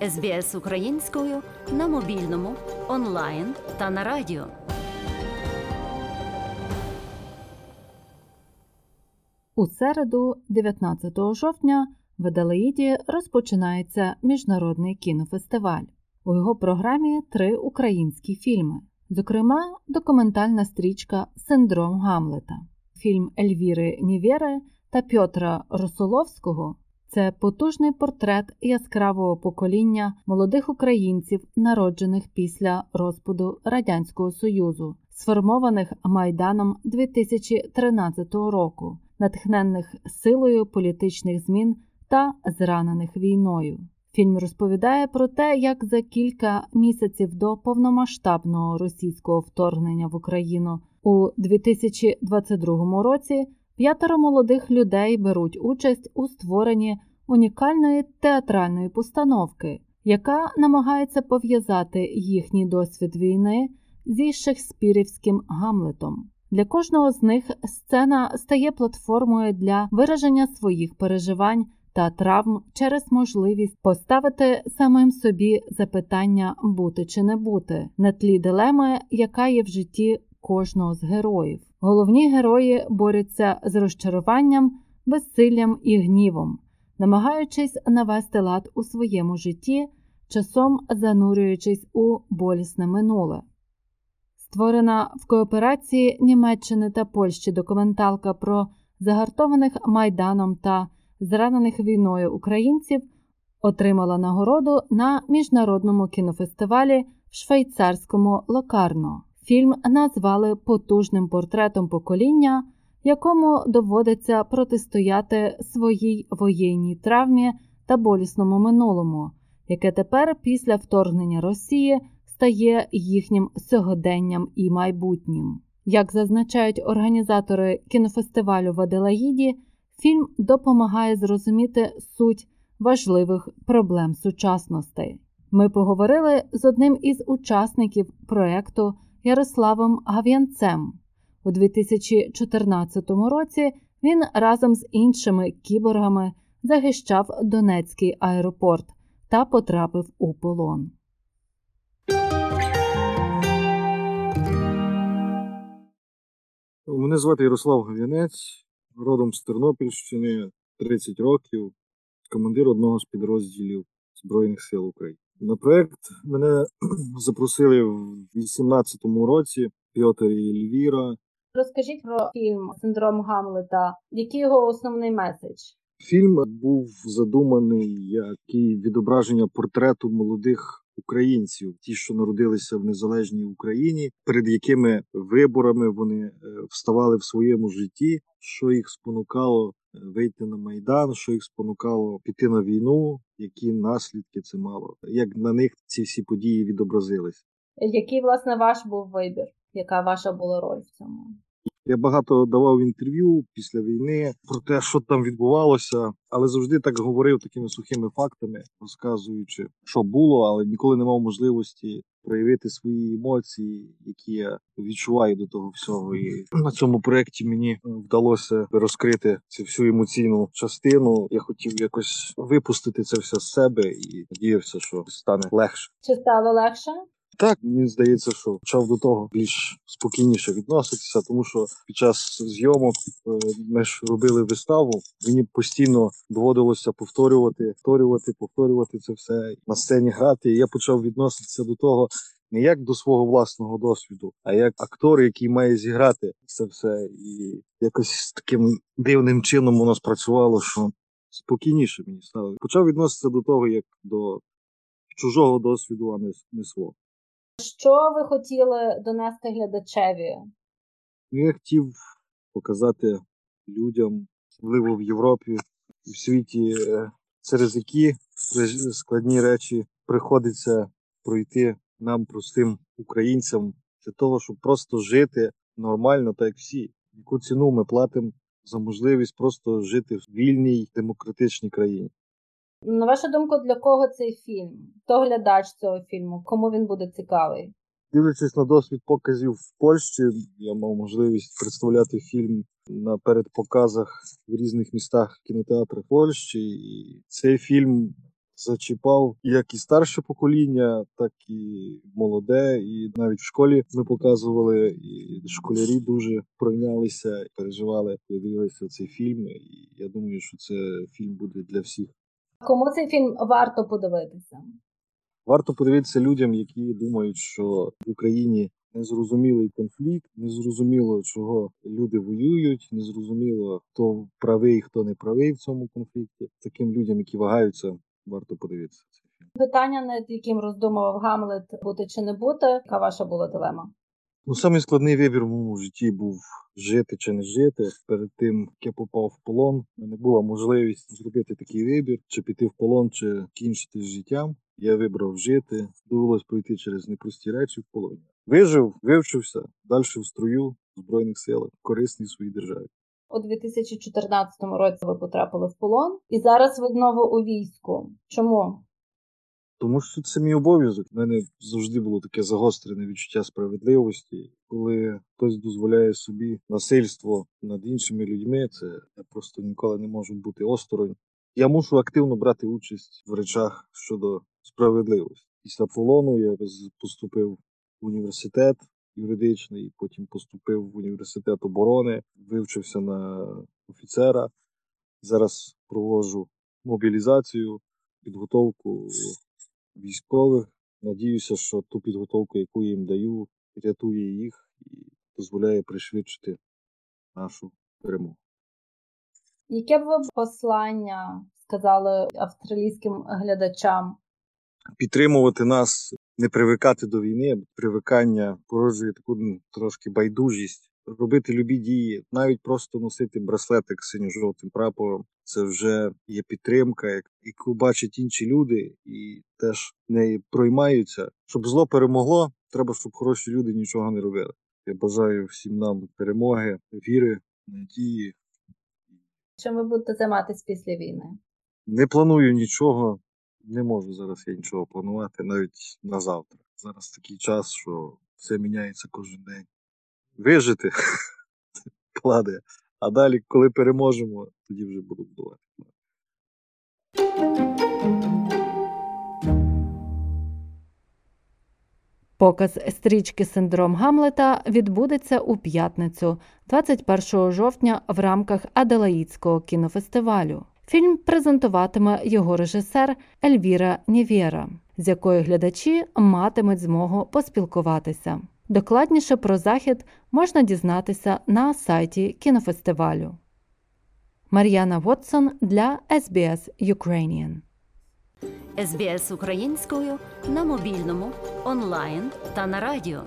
СБС українською на мобільному, онлайн та на радіо. У середу, 19 жовтня, в Аделаїді розпочинається міжнародний кінофестиваль. У його програмі три українські фільми, зокрема, документальна стрічка Синдром Гамлета, фільм Ельвіри Нівєри та Пьотра Росоловського. Це потужний портрет яскравого покоління молодих українців, народжених після розпаду Радянського Союзу, сформованих майданом 2013 року, натхненних силою політичних змін та зранених війною. Фільм розповідає про те, як за кілька місяців до повномасштабного російського вторгнення в Україну у 2022 році п'ятеро молодих людей беруть участь у створенні унікальної театральної постановки, яка намагається пов'язати їхній досвід війни зі шекспірівським Гамлетом. Для кожного з них сцена стає платформою для вираження своїх переживань та травм через можливість поставити самим собі запитання бути чи не бути на тлі дилеми, яка є в житті кожного з героїв. Головні герої борються з розчаруванням, безсиллям і гнівом, намагаючись навести лад у своєму житті, часом занурюючись у болісне минуле. Створена в кооперації Німеччини та Польщі документалка про загартованих майданом та зранених війною українців отримала нагороду на міжнародному кінофестивалі в швейцарському Локарно. Фільм назвали потужним портретом покоління, якому доводиться протистояти своїй воєнній травмі та болісному минулому, яке тепер після вторгнення Росії стає їхнім сьогоденням і майбутнім. Як зазначають організатори кінофестивалю в Аделаїді, фільм допомагає зрозуміти суть важливих проблем сучасності. Ми поговорили з одним із учасників проекту Ярославом Гав'янцем. У 2014 році він разом з іншими кіборгами захищав Донецький аеропорт та потрапив у полон. Мене звати Ярослав Гав'янець, родом з Тернопільщини, 30 років, командир одного з підрозділів Збройних сил України. На проект мене запросили в 2018 році Пьотр і Ельвіра. Розкажіть про фільм Синдром Гамлета. Який його основний меседж? Фільм був задуманий як і відображення портрету молодих українців, ті, що народилися в незалежній Україні, перед якими виборами вони е, вставали в своєму житті, що їх спонукало вийти на майдан, що їх спонукало піти на війну, які наслідки це мало, як на них ці всі події відобразились. Який власне ваш був вибір? Яка ваша була роль в цьому? Я багато давав інтерв'ю після війни про те, що там відбувалося, але завжди так говорив такими сухими фактами, розказуючи, що було, але ніколи не мав можливості проявити свої емоції, які я відчуваю до того всього. І на цьому проєкті мені вдалося розкрити цю всю емоційну частину. Я хотів якось випустити це все з себе і надіявся, що стане легше. Чи стало легше? Так, мені здається, що почав до того більш спокійніше відноситися, тому що під час зйомок е, ми ж робили виставу. Мені постійно доводилося повторювати, повторювати, повторювати це все на сцені грати. І я почав відноситися до того не як до свого власного досвіду, а як актор, який має зіграти це все, і якось таким дивним чином воно спрацювало, що спокійніше мені стало. Почав відноситися до того як до чужого досвіду, а не, свого. Що ви хотіли донести глядачеві? Ну, я хотів показати людям, особливо в Європі, в світі, е, через які складні речі приходиться пройти нам, простим українцям, для того, щоб просто жити нормально, так як всі. Яку ціну ми платимо за можливість просто жити в вільній демократичній країні. На вашу думку, для кого цей фільм? Хто глядач цього фільму? Кому він буде цікавий? Дивлячись на досвід показів в Польщі, я мав можливість представляти фільм на передпоказах в різних містах кінотеатрах Польщі. І цей фільм зачіпав як і старше покоління, так і молоде. І навіть в школі ми показували, і школярі дуже пройнялися, переживали, дивилися цей фільм. І я думаю, що це фільм буде для всіх. Кому цей фільм варто подивитися? Варто подивитися людям, які думають, що в Україні незрозумілий конфлікт, незрозуміло, чого люди воюють, незрозуміло, хто правий, хто не правий в цьому конфлікті. Таким людям, які вагаються, варто подивитися. Питання, над яким роздумував Гамлет, бути чи не бути. Яка ваша була дилема? Ну, самий складний вибір в моєму житті був жити чи не жити. Перед тим, як я попав в полон, мене була можливість зробити такий вибір, чи піти в полон, чи кінчити з життям. Я вибрав жити. Довелось пройти через непрості речі в полоні. Вижив, вивчився, далі в строю в Збройних силах, корисний своїй державі. У 2014 році ви потрапили в полон, і зараз ви знову у війську. Чому? Тому що це мій обов'язок. У мене завжди було таке загострене відчуття справедливості. Коли хтось дозволяє собі насильство над іншими людьми, це я просто ніколи не можу бути осторонь. Я мушу активно брати участь в речах щодо справедливості. Після полону я поступив в університет юридичний, потім поступив в університет оборони, вивчився на офіцера. Зараз проводжу мобілізацію, підготовку військових. Надіюся, що ту підготовку, яку я їм даю, рятує їх і дозволяє пришвидшити нашу перемогу. Яке б ви послання сказали австралійським глядачам? Підтримувати нас, не привикати до війни, привикання породжує таку ну, трошки байдужість. Робити любі дії, навіть просто носити браслетик з синьо-жовтим прапором. Це вже є підтримка, як- яку бачать інші люди, і теж нею проймаються. Щоб зло перемогло, треба, щоб хороші люди нічого не робили. Я бажаю всім нам перемоги, віри, надії. Чим ви будете займатися після війни? Не планую нічого, не можу зараз я нічого планувати, навіть на завтра. Зараз такий час, що все міняється кожен день. Вижити кладе. А далі, коли переможемо, тоді вже буду будувати. Показ стрічки Синдром Гамлета відбудеться у п'ятницю, 21 жовтня, в рамках Аделаїдського кінофестивалю. Фільм презентуватиме його режисер Ельвіра Нєвєра, з якою глядачі матимуть змогу поспілкуватися. Докладніше про захід можна дізнатися на сайті кінофестивалю. Мар'яна Вотсон для SBS Ukrainian. СБС українською на мобільному, онлайн та на радіо.